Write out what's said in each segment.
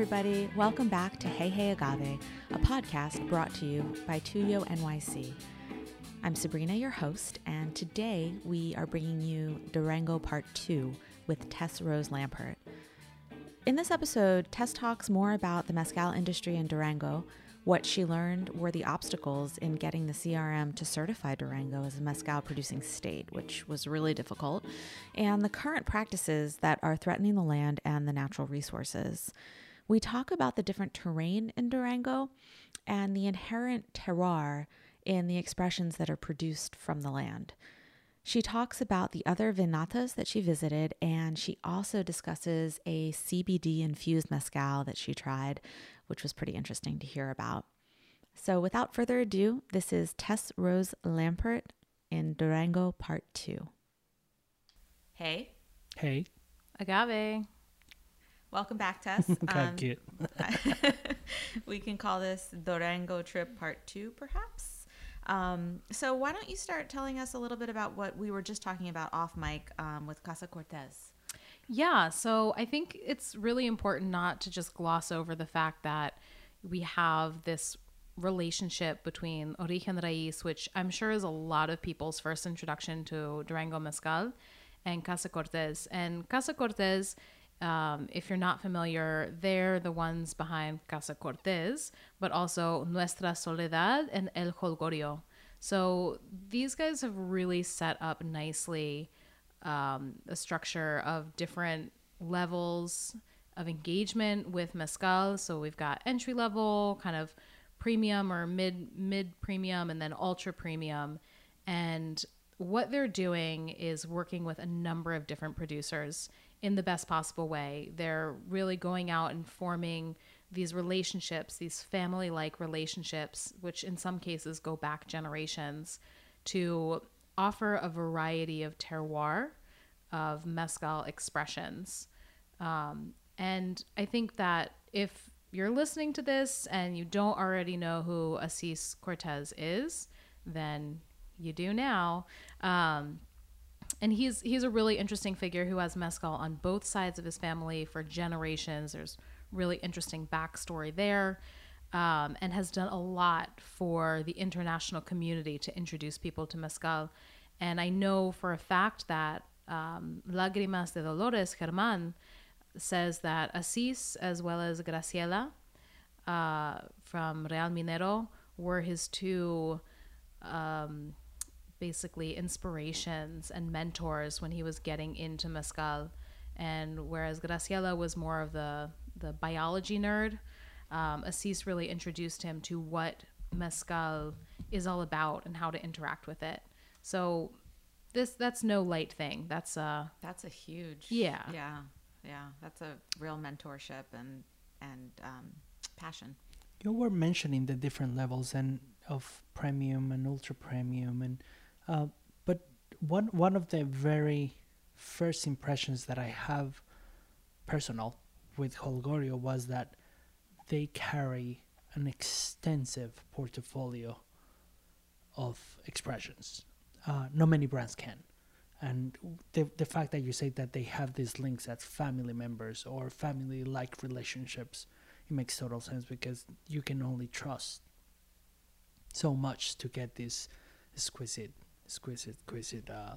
everybody. Welcome back to Hey Hey Agave, a podcast brought to you by Tuyo NYC. I'm Sabrina, your host, and today we are bringing you Durango Part 2 with Tess Rose Lampert. In this episode, Tess talks more about the mezcal industry in Durango. What she learned were the obstacles in getting the CRM to certify Durango as a mezcal producing state, which was really difficult, and the current practices that are threatening the land and the natural resources. We talk about the different terrain in Durango and the inherent terroir in the expressions that are produced from the land. She talks about the other vinatas that she visited, and she also discusses a CBD infused mezcal that she tried, which was pretty interesting to hear about. So, without further ado, this is Tess Rose Lampert in Durango Part 2. Hey. Hey. Agave. Welcome back, Tess. um, we can call this Durango Trip Part 2, perhaps? Um, so why don't you start telling us a little bit about what we were just talking about off mic um, with Casa Cortez? Yeah, so I think it's really important not to just gloss over the fact that we have this relationship between Origen Raiz, which I'm sure is a lot of people's first introduction to Durango Mezcal, and Casa Cortez. And Casa Cortez um, if you're not familiar, they're the ones behind Casa Cortez, but also Nuestra Soledad and El Jolgorio. So these guys have really set up nicely um, a structure of different levels of engagement with mezcal. So we've got entry level, kind of premium or mid mid premium, and then ultra premium. And what they're doing is working with a number of different producers in the best possible way. They're really going out and forming these relationships, these family like relationships, which in some cases go back generations, to offer a variety of terroir, of mezcal expressions. Um, and I think that if you're listening to this and you don't already know who Asis Cortez is, then you do now. Um, and he's he's a really interesting figure who has mezcal on both sides of his family for generations. There's really interesting backstory there, um, and has done a lot for the international community to introduce people to mezcal. And I know for a fact that um, Lágrimas de Dolores Germán says that Asis as well as Graciela uh, from Real Minero were his two. Um, basically inspirations and mentors when he was getting into mezcal. And whereas Graciela was more of the, the biology nerd, um, Asis really introduced him to what mezcal is all about and how to interact with it. So this that's no light thing. That's a that's a huge yeah yeah yeah that's a real mentorship and and um, passion. You were mentioning the different levels and of premium and ultra premium and uh, but one one of the very first impressions that I have personal with Jolgorio was that they carry an extensive portfolio of expressions. Uh, not many brands can. And the, the fact that you say that they have these links as family members or family like relationships, it makes total sense because you can only trust so much to get this exquisite exquisite, exquisite, uh,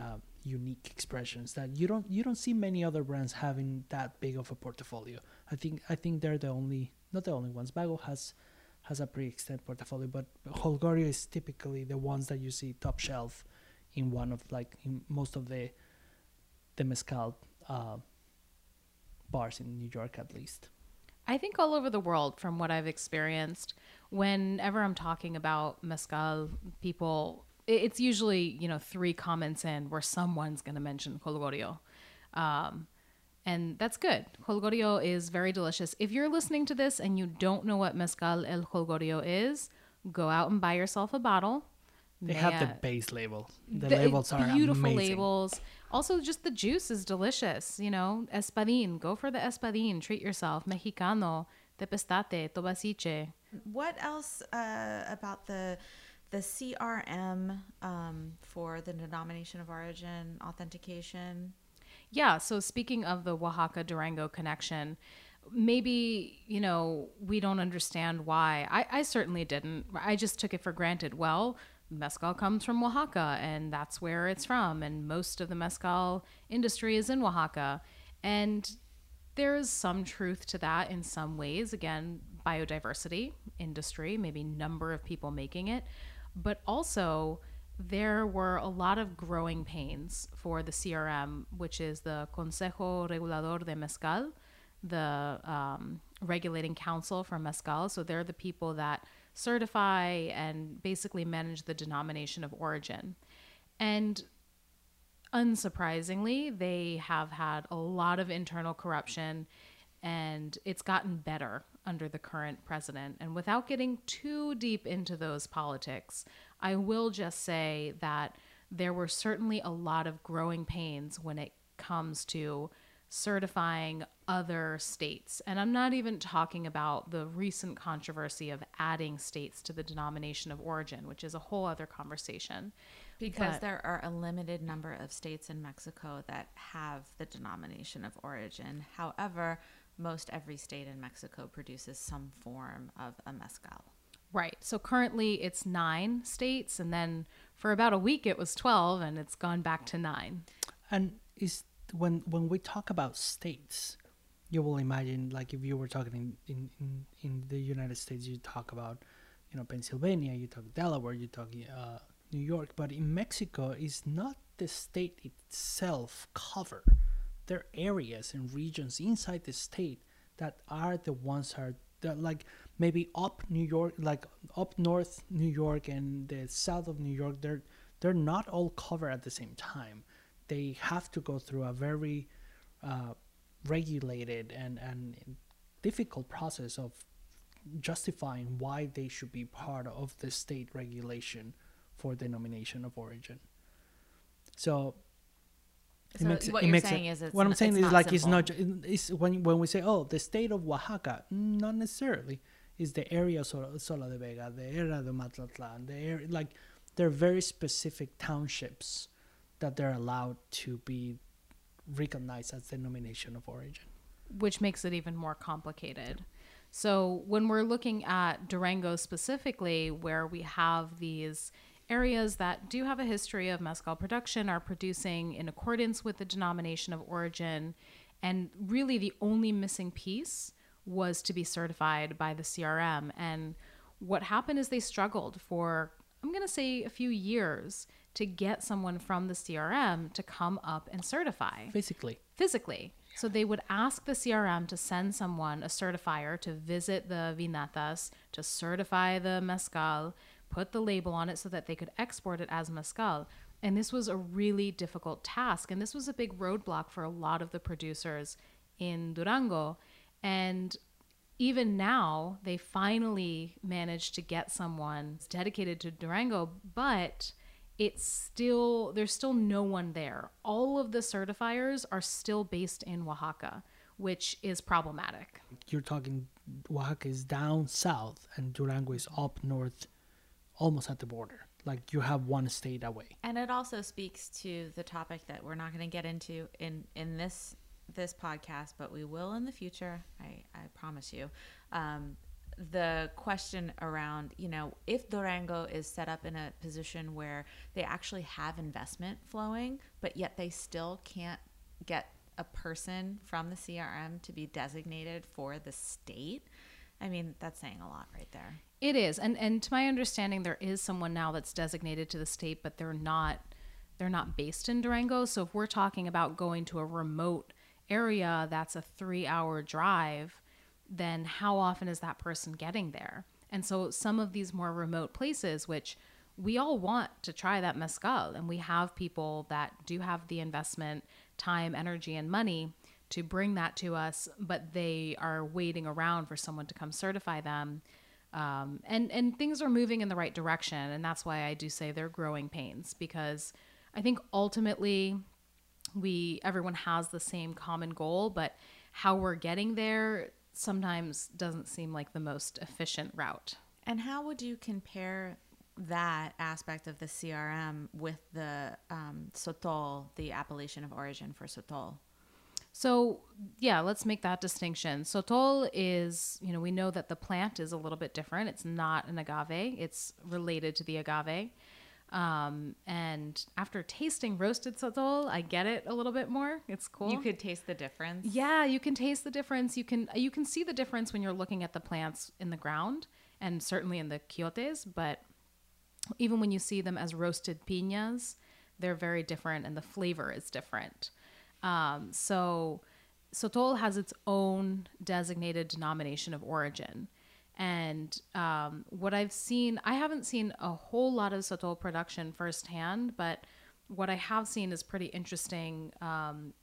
uh, unique expressions that you don't you don't see many other brands having that big of a portfolio. I think I think they're the only not the only ones. Vago has has a pretty extent portfolio, but Jolgorio is typically the ones that you see top shelf in one of like in most of the the mezcal uh, bars in New York at least. I think all over the world, from what I've experienced, whenever I'm talking about mezcal, people it's usually you know three comments in where someone's going to mention jolgorio. Um, and that's good. Jolgorio is very delicious. If you're listening to this and you don't know what mezcal el jolgorio is go out and buy yourself a bottle. They have the base label. The, the labels are beautiful amazing. labels. Also just the juice is delicious you know? Espadin go for the espadin treat yourself. Mexicano. Tepestate tobasiche what else uh, about the the CRM um, for the denomination of origin authentication. Yeah. So speaking of the Oaxaca Durango connection, maybe you know we don't understand why I, I certainly didn't i just took it for granted well mezcal comes from oaxaca and that's where it's from and most of the mezcal industry is in oaxaca and there's some truth to that in some ways again biodiversity industry maybe number of people making it but also there were a lot of growing pains for the crm which is the consejo regulador de mezcal the um, regulating council for mezcal. So they're the people that certify and basically manage the denomination of origin. And unsurprisingly, they have had a lot of internal corruption and it's gotten better under the current president. And without getting too deep into those politics, I will just say that there were certainly a lot of growing pains when it comes to certifying other states. And I'm not even talking about the recent controversy of adding states to the denomination of origin, which is a whole other conversation. Because But- there are a limited number of states in Mexico that have the denomination of origin. However, most every state in Mexico produces some form of a mezcal. Right. So currently it's nine states, and then for about a week it was 12, and it's gone back to nine. And is when when we talk about states, you will imagine like if you were talking in, in, in, in the United States, you talk about you know Pennsylvania, you talk Delaware, you talk uh, New York, but in Mexico, is not the state itself cover. There are areas and regions inside the state that are the ones that are that like maybe up New York, like up north New York and the south of New York. They're they're not all covered at the same time. They have to go through a very uh, regulated and and difficult process of justifying why they should be part of the state regulation for denomination of origin. So So makes what it you're saying is it's what I'm saying is like it's not it's when when we say oh the state of Oaxaca not necessarily is the area of Sola, Sola de Vega the area of Matatlán the area like they're very specific townships that they're allowed to be recognized as the denomination of origin. which makes it even more complicated. So when we're looking at Durango specifically, where we have these areas that do have a history of mezcal production, are producing in accordance with the denomination of origin, and really the only missing piece was to be certified by the CRM. And what happened is they struggled for, I'm going to say, a few years to get someone from the CRM to come up and certify Physically, physically. So they would ask the CRM to send someone, a certifier, to visit the vinatas, to certify the mezcal, put the label on it so that they could export it as mezcal. And this was a really difficult task. And this was a big roadblock for a lot of the producers in Durango. And even now, they finally managed to get someone dedicated to Durango, but it's still there's still no one there. All of the certifiers are still based in Oaxaca, which is problematic. you're talking Oaxaca is down south and Durango is up north, almost at the border. Like you have one state away. And it also speaks to the topic that we're not going to get into in in this this podcast, but we will in the future. I I promise you. Um, the question around you know if Durango is set up in a position where they actually have investment flowing, but yet they still can't get a person from the CRM to be designated for the state. I mean, that's saying a lot right there. It is, and and to my understanding, there is someone now that's designated to the state, but they're not they're not based in Durango. So if we're talking about going to a remote area that's a three hour drive, then how often is that person getting there? And so some of these more remote places, which we all want to try that mezcal, and we have people that do have the investment, time, energy, and money to bring that to us, but they are waiting around for someone to come certify them. Um, and and things are moving in the right direction, and that's why I do say they're growing pains because I think ultimately we everyone has the same common goal, but how we're getting there sometimes doesn't seem like the most efficient route. And how would you compare that aspect of the CRM with the um, Sotol, the appellation of origin for Sotol? So, yeah, let's make that distinction. Sotol is, you know, we know that the plant is a little bit different. It's not an agave, it's related to the agave. Um, and after tasting roasted sotol, I get it a little bit more. It's cool. You could taste the difference. Yeah, you can taste the difference. You can you can see the difference when you're looking at the plants in the ground and certainly in the quiotes, but even when you see them as roasted piñas, they're very different and the flavor is different. Um, so sotol has its own designated denomination of origin. And um, what I've seen, I haven't seen a whole lot of sotol production firsthand, but what I have seen is pretty interesting. Um,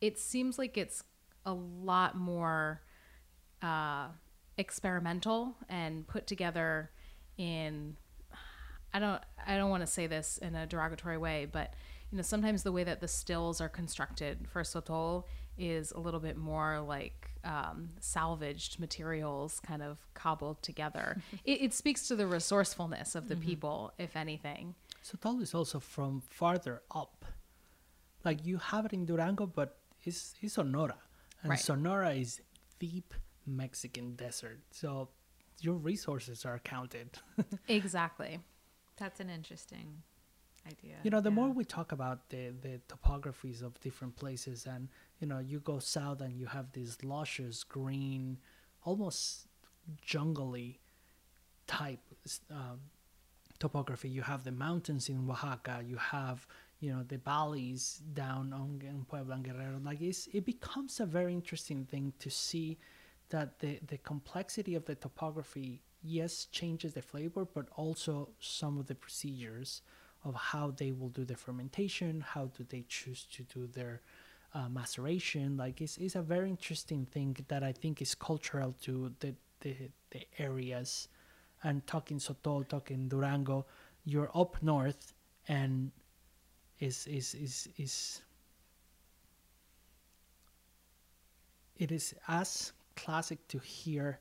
it seems like it's a lot more uh, experimental and put together in. I don't. I don't want to say this in a derogatory way, but you know, sometimes the way that the stills are constructed for sotol is a little bit more like um, salvaged materials kind of cobbled together. it, it, speaks to the resourcefulness of the mm-hmm. people, if anything. Sotol is also from farther up. Like you have it in Durango, but it's, it's Sonora. And right. Sonora is deep Mexican desert. So your resources are counted. exactly. That's an interesting idea. You know, the yeah. more we talk about the, the topographies of different places, and you know, you go south and you have these luscious green, almost jungly type um, topography. You have the mountains in Oaxaca. You have you know the valleys down on in Puebla and Guerrero. Like it's, it becomes a very interesting thing to see that the the complexity of the topography yes changes the flavor, but also some of the procedures of how they will do the fermentation, how do they choose to do their uh, maceration. Like it's, it's a very interesting thing that I think is cultural to the, the, the areas. And talking Sotol, talking Durango, you're up north and is is is is it is as classic to hear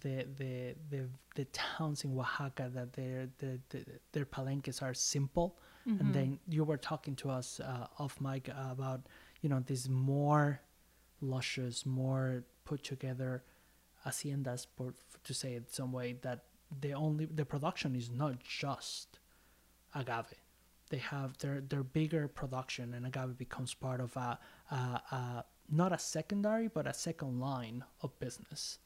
the the the, the towns in Oaxaca that their the, the, their palenques are simple, mm-hmm. and then you were talking to us uh, off mic about you know these more luscious, more put together haciendas, for, to say it some way, that the only the production is not just agave. They have their their bigger production, and agave becomes part of a, a, a not a secondary but a second line of business.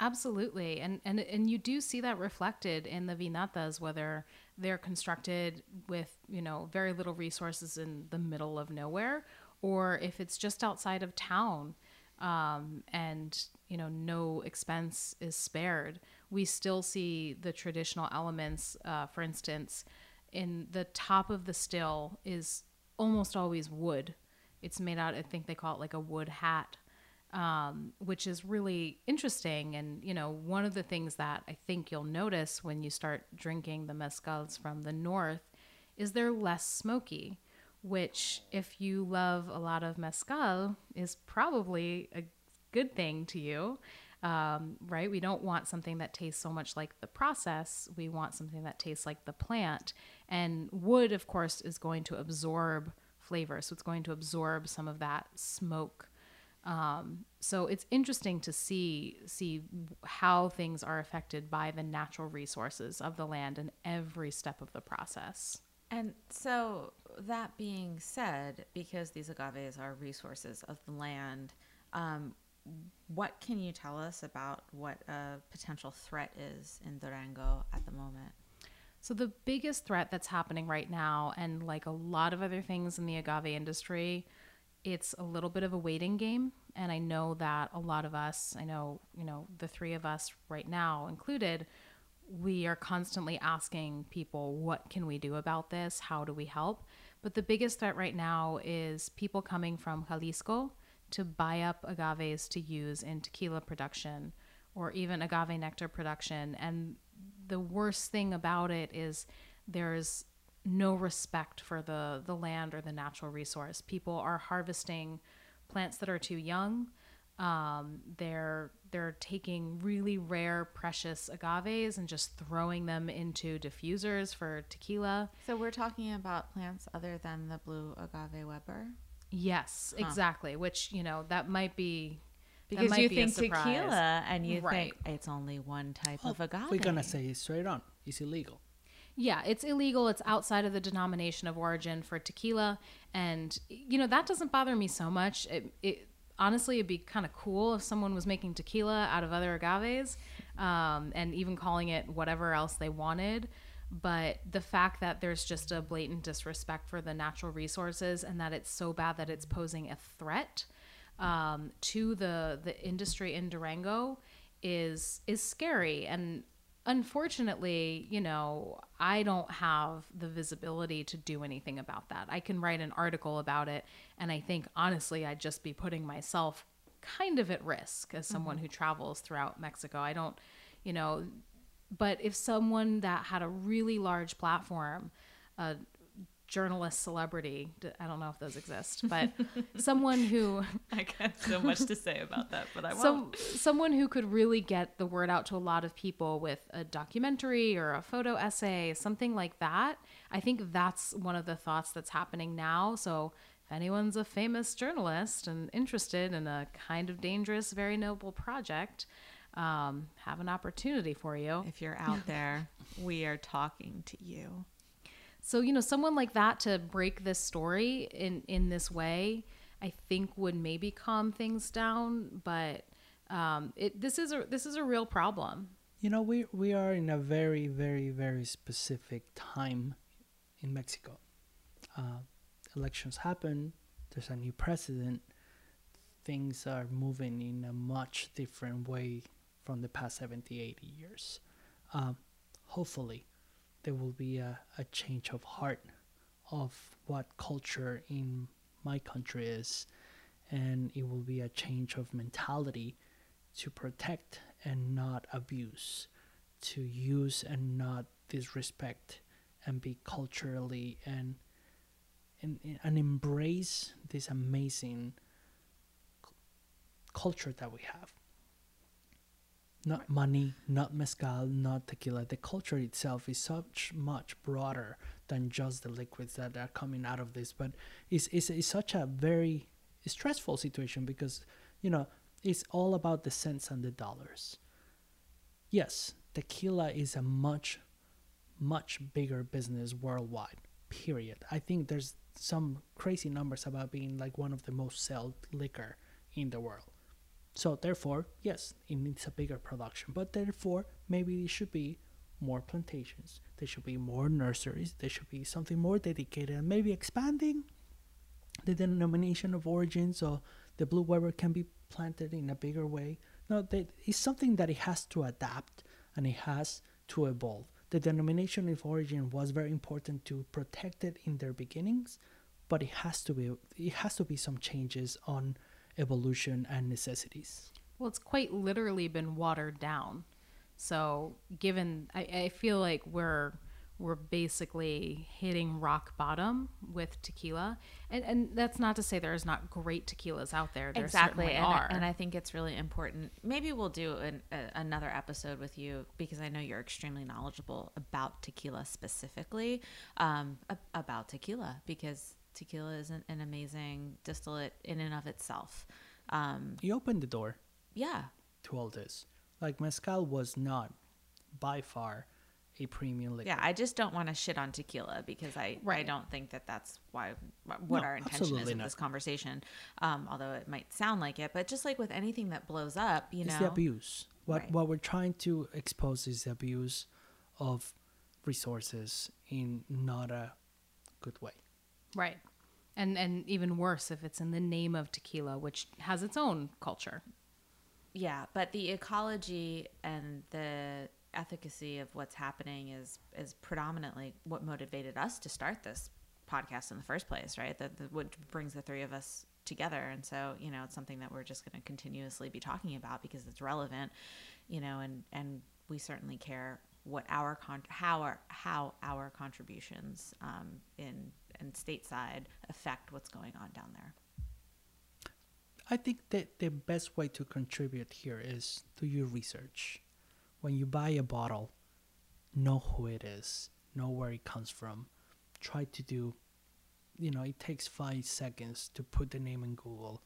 Absolutely. And, and and you do see that reflected in the vinatas, whether they're constructed with, you know, very little resources in the middle of nowhere, or if it's just outside of town um, and, you know, no expense is spared. We still see the traditional elements, uh, for instance, in the top of the still is almost always wood. It's made out, I think they call it like a wood hat um, which is really interesting. And, you know, one of the things that I think you'll notice when you start drinking the mezcals from the north is they're less smoky, which, if you love a lot of mezcal, is probably a good thing to you. Um, right? We don't want something that tastes so much like the process. We want something that tastes like the plant. And wood, of course, is going to absorb flavor. So it's going to absorb some of that smoke um, so it's interesting to see see how things are affected by the natural resources of the land in every step of the process. And so that being said, because these agaves are resources of the land, um, what can you tell us about what a potential threat is in Durango at the moment? So the biggest threat that's happening right now, and like a lot of other things in the agave industry, it's a little bit of a waiting game and i know that a lot of us i know you know the three of us right now included we are constantly asking people what can we do about this? How do we help? But the biggest threat right now is people coming from jalisco to buy up agaves to use in tequila production or even agave nectar production. And the worst thing about it is there's no respect for the the land or the natural resource. People are harvesting plants that are too young. Um, they're they're taking really rare, precious agaves and just throwing them into diffusers for tequila. So we're talking about plants other than the blue agave Weber. Yes, exactly. Which you know that might be that Because might you be think tequila and you Right. think it's only one type Well, of agave. we're gonna say it straight on. It's illegal. Yeah, it's illegal. It's outside of the denomination of origin for tequila, and you know that doesn't bother me so much. It, it honestly, it'd be kind of cool if someone was making tequila out of other agaves, um, and even calling it whatever else they wanted. But the fact that there's just a blatant disrespect for the natural resources, and that it's so bad that it's posing a threat um, to the the industry in Durango is is scary and unfortunately you know i don't have the visibility to do anything about that. I can write an article about it and i think honestly i'd just be putting myself kind of at risk as someone mm-hmm. who travels throughout mexico. I don't you know but if someone that had a really large platform a journalist celebrity. I don't know if those exist but someone who I got so much to say about that, but I won't. some someone who could really get the word out to a lot of people with a documentary or a photo essay, something like that. I think that's one of the thoughts that's happening now. So if anyone's a famous journalist and interested in a kind of dangerous, very noble project, um, have an opportunity for you. If you're out there, we are talking to you. So you know, someone like that to break this story in in this way, I think would maybe calm things down. But um, it this is a this is a real problem. You know, we we are in a very, very, very specific time in Mexico. Uh, elections happen. There's a new president. Things are moving in a much different way from the past 70, 80 years. Um, hopefully, there will be a, a change of heart of what culture in my country is, and it will be a change of mentality to protect and not abuse, to use and not disrespect, and be culturally and and, and embrace this amazing culture that we have. Not money, not mezcal, not tequila. The culture itself is such much broader than just the liquids that are coming out of this. But it's, it's, it's such a very stressful situation because, you know, it's all about the cents and the dollars. Yes, tequila is a much, much bigger business worldwide, period. I think there's some crazy numbers about being like one of the most sold liquor in the world. So therefore, yes, it needs a bigger production. But therefore, maybe there should be more plantations. There should be more nurseries. There should be something more dedicated and maybe expanding the denomination of origin so the blue weber can be planted in a bigger way. No, that it's something that it has to adapt and it has to evolve. The denomination of origin was very important to protect it in their beginnings, but it has to be it has to be some changes on evolution and necessities. Well, it's quite literally been watered down. So, given I, I feel like we're we're basically hitting rock bottom with tequila, and and that's not to say there's not great tequilas out there. There exactly certainly and, are. I, and i think it's really important maybe we'll do an, a, another episode with you because i know you're extremely knowledgeable about tequila specifically um, about tequila because tequila is an, an amazing distillate in and of itself um, He opened the door yeah to all this. Like mezcal was not by far a premium liquor. yeah i just don't want to shit on tequila because i i don't think that that's why what No, our intention is in this conversation um, although it might sound like it but just like with anything that blows up you it's know the abuse. What Right. what we're trying to expose is the abuse of resources in not a good way. right, and and even worse if it's in the name of tequila, which has its own culture. Yeah, but the ecology and the efficacy of what's happening is is predominantly what motivated us to start this podcast in the first place, right? That what brings the three of us together, and so you know it's something that we're just going to continuously be talking about because it's relevant, you know, and and we certainly care what our con- how our how our contributions um, in and stateside affect what's going on down there. I think that the best way to contribute here is do your research. When you buy a bottle, know who it is, know where it comes from, try to do you know it takes five seconds to put the name in Google.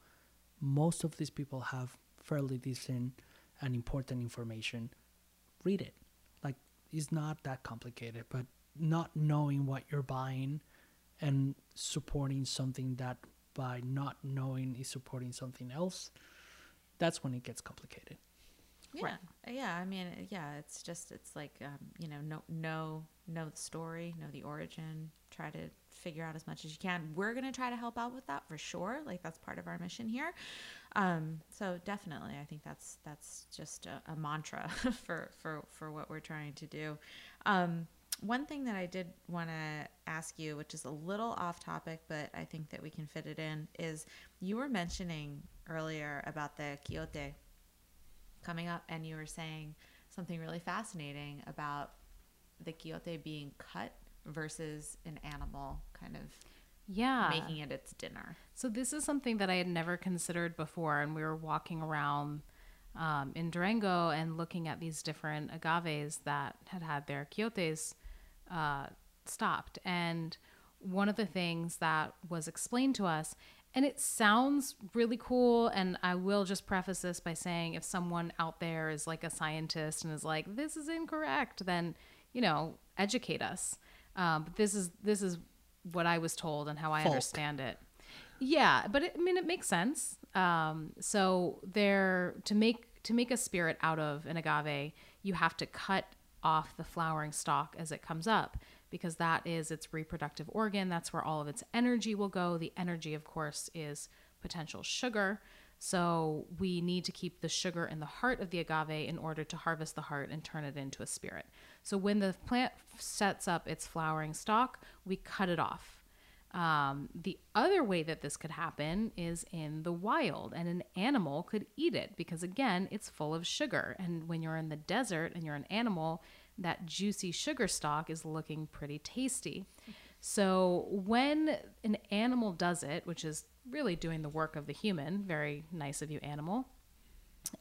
Most of these people have fairly decent and important information. Read it. Like it's not that complicated, but not knowing what you're buying and supporting something that by not knowing is supporting something else, that's when it gets complicated. Yeah, yeah. I mean, yeah. It's just it's like um, you know, know know know the story, know the origin, try to figure out as much as you can. We're gonna try to help out with that for sure. Like that's part of our mission here. Um, so definitely, I think that's that's just a, a mantra for for for what we're trying to do. Um, one thing that I did want to ask you, which is a little off topic, but I think that we can fit it in, is you were mentioning earlier about the quiote coming up, and you were saying something really fascinating about the quiote being cut versus an animal kind of yeah making it its dinner. So this is something that I had never considered before, and we were walking around um, in Durango and looking at these different agaves that had had their quiotes uh, stopped. And one of the things that was explained to us, and it sounds really cool. And I will just preface this by saying if someone out there is like a scientist and is like, this is incorrect, then, you know, educate us. Um, but this is, this is what I was told and how I Folk. understand it. Yeah, but it, I mean, it makes sense. Um, so there to make to make a spirit out of an agave, you have to cut off the flowering stalk as it comes up because that is its reproductive organ. That's where all of its energy will go. The energy, of course, is potential sugar. So we need to keep the sugar in the heart of the agave in order to harvest the heart and turn it into a spirit. So when the plant sets up its flowering stalk, we cut it off. Um, the other way that this could happen is in the wild, and an animal could eat it because, again, it's full of sugar. And when you're in the desert and you're an animal, that juicy sugar stalk is looking pretty tasty. So, when an animal does it, which is really doing the work of the human, very nice of you, animal,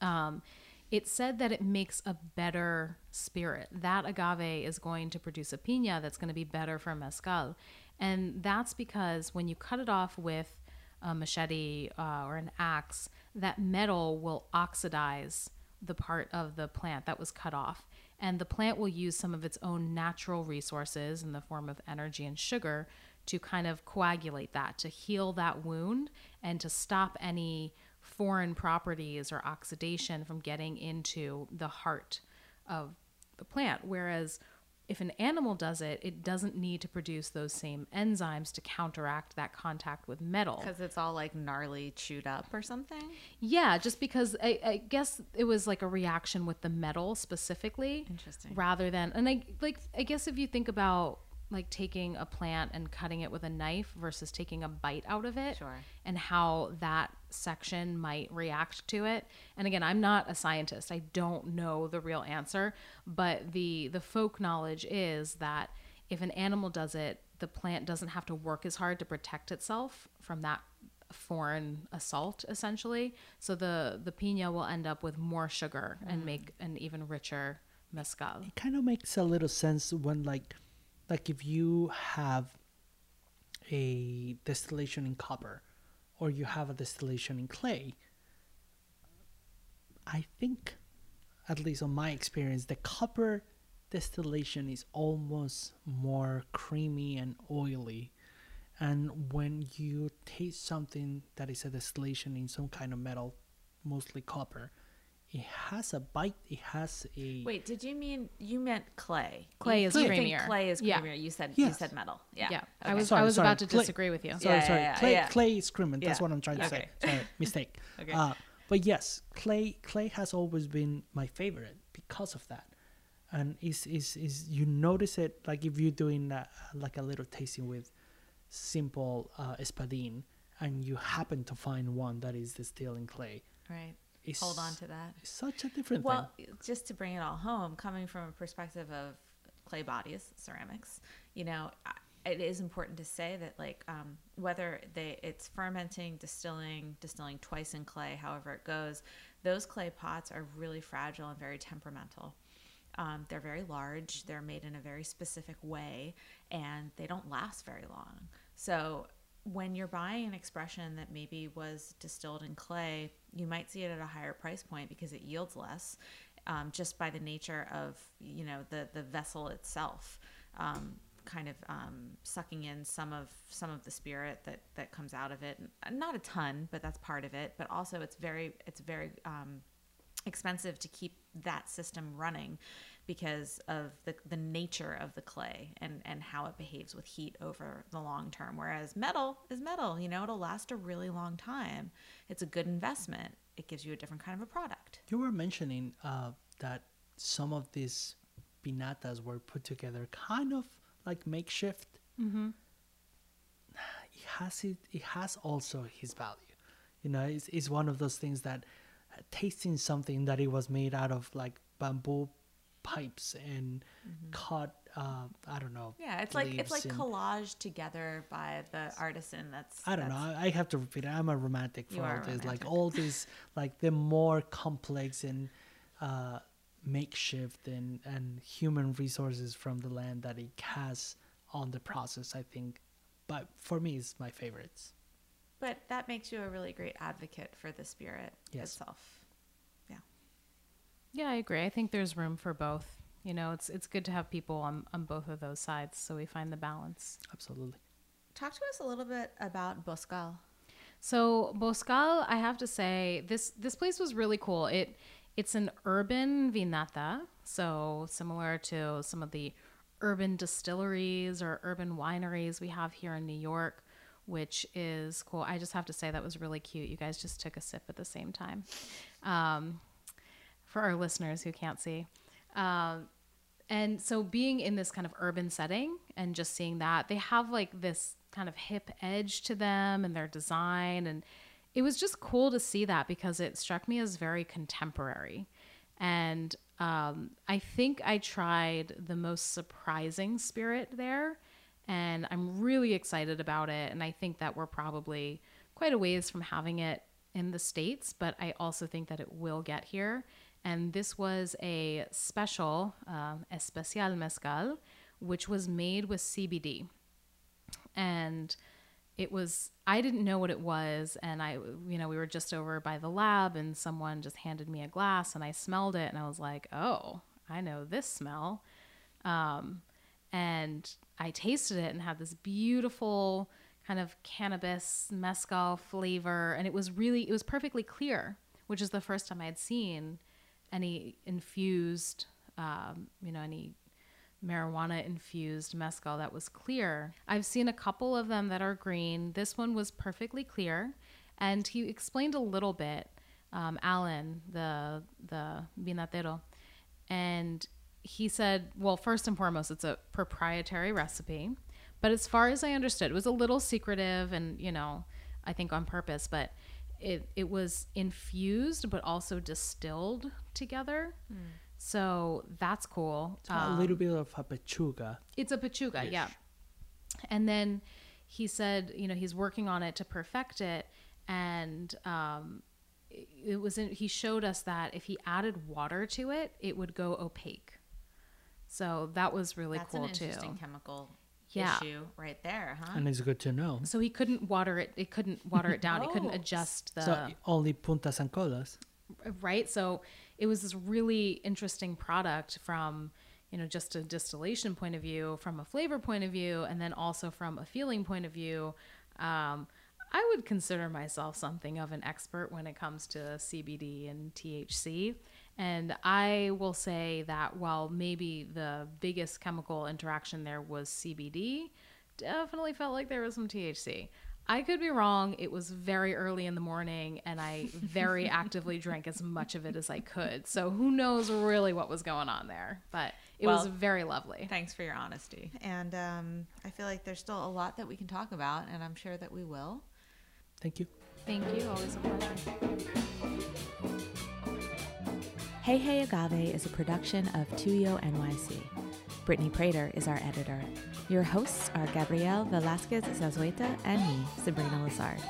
um, it said that it makes a better spirit. That agave is going to produce a pina that's going to be better for mezcal. And that's because when you cut it off with a machete uh, or an axe, that metal will oxidize the part of the plant that was cut off. And the plant will use some of its own natural resources in the form of energy and sugar to kind of coagulate that, to heal that wound, and to stop any foreign properties or oxidation from getting into the heart of the plant. Whereas if an animal does it, it doesn't need to produce those same enzymes to counteract that contact with metal. Because it's all like gnarly chewed up or something. Yeah, just because I, I guess it was like a reaction with the metal specifically, Interesting. rather than and I like I guess if you think about like taking a plant and cutting it with a knife versus taking a bite out of it Sure. and how that section might react to it. And again i'm not a scientist. I don't know the real answer but the the folk knowledge is that if an animal does it the plant doesn't have to work as hard to protect itself from that foreign assault essentially. So the the pina will end up with more sugar and mm. make an even richer mezcal it kind of makes a little sense when like like if you have a distillation in copper or you have a distillation in clay i think at least on my experience the copper distillation is almost more creamy and oily. And when you taste something that is a distillation in some kind of metal mostly copper it has a bite it has a Wait, did you mean you meant clay? Clay You is think creamier. Clay is Yeah. creamier. You said you said metal. Yeah. yeah i was Sorry, i was sorry. about to Clay- disagree with you sorry Yeah, sorry yeah, clay yeah. clay is cream that's Yeah. what i'm trying to Okay. say sorry mistake Okay. uh, but yes clay clay has always been my favorite because of that and is is is you notice it like if you're doing uh like a little tasting with simple uh, espadin and you happen to find one that is distilled in clay Right. It's Hold on to that. such a different Well, thing Well, just to bring it all home, coming from a perspective of clay bodies, ceramics, you know, it is important to say that like um, whether they it's fermenting, distilling, distilling twice in clay, however it goes, those clay pots are really fragile and very temperamental. Um, they're very large. They're made in a very specific way, and they don't last very long. So when you're buying an expression that maybe was distilled in clay, you might see it at a higher price point because it yields less, um, just by the nature of you know the the vessel itself, um, kind of um, sucking in some of some of the spirit that that comes out of it. Not a ton, but that's part of it. But also, it's very it's very um, expensive to keep that system running because of the, the nature of the clay and, and how it behaves with heat over the long term. Whereas metal is metal, you know, it'll last a really long time. It's a good investment. It gives you a different kind of a product. You were mentioning uh, that some of these vinatas were put together kind of like makeshift. Mm-hmm. It has it. It has also his value. You know, it's, it's one of those things that tasting something that it was made out of like bamboo pipes and mm-hmm. cut uh, I don't know. Yeah, it's like it's like collage together by the artisan. That's I don't that's, know. I have to repeat it. I'm a romantic for all this. Like all these, like the more complex and uh, makeshift and and human resources from the land that it has on the process. I think, but for me, it's my favorites. But that makes you a really great advocate for the spirit yes. itself. Yeah, Yeah, I agree. I think there's room for both. You know, it's it's good to have people on, on both of those sides so we find the balance. Absolutely. Talk to us a little bit about Bosscal. So Bosscal, I have to say, this this place was really cool. It it's an urban vinata, so similar to some of the urban distilleries or urban wineries we have here in New York, which is cool. I just have to say that was really cute. You guys just took a sip at the same time. Um, for our listeners who can't see. Um, and so being in this kind of urban setting and just seeing that they have like this kind of hip edge to them and their design and it was just cool to see that because it struck me as very contemporary and um, i think i tried the most surprising spirit there and i'm really excited about it and i think that we're probably quite a ways from having it in the states but i also think that it will get here and this was a special, um, especial mezcal, which was made with CBD. And it was, I didn't know what it was. And I, you know, we were just over by the lab and someone just handed me a glass and I smelled it and I was like, oh, I know this smell. Um, and I tasted it and had this beautiful kind of cannabis mezcal flavor. And it was really, it was perfectly clear, which is the first time I had seen any infused, um, you know, any marijuana infused mezcal that was clear. I've seen a couple of them that are green. This one was perfectly clear, and he explained a little bit. Um, Alan, the the vinatero, and he said, well, first and foremost, it's a proprietary recipe. But as far as I understood, it was a little secretive, and you know, I think on purpose. But it it was infused but also distilled together. Mm. So that's cool. Um, a little bit of a pechuga. It's a pechuga, yeah. And then he said, you know, he's working on it to perfect it, and um, it was. In, he showed us that if he added water to it, it would go opaque. So that was really that's cool an interesting too. Chemical yeah. issue right there, huh? And it's good to know. So he couldn't water it. It couldn't water it down. oh. He couldn't adjust the. So only puntas and colas. Right. So it was this really interesting product from you know just a distillation point of view, from a flavor point of view, and then also from a feeling point of view. Um, I would consider myself something of an expert when it comes to CBD and THC. And I will say that while maybe the biggest chemical interaction there was CBD, definitely felt like there was some THC. I could be wrong. It was very early in the morning, and I very actively drank as much of it as I could. So who knows really what was going on there? But it well, was very lovely. Thanks for your honesty. And um, I feel like there's still a lot that we can talk about, and I'm sure that we will. Thank you. Thank you. Always a pleasure. Hey Hey Agave is a production of Tuyo NYC. Brittany Prater is our editor. Your hosts are Gabrielle Velasquez Zazueta and me, Sabrina Lazard.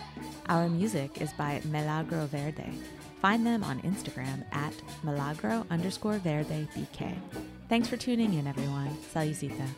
Our music is by Milagro Verde. Find them on Instagram at milagro underscore verde bk. Thanks for tuning in, everyone. Salucita.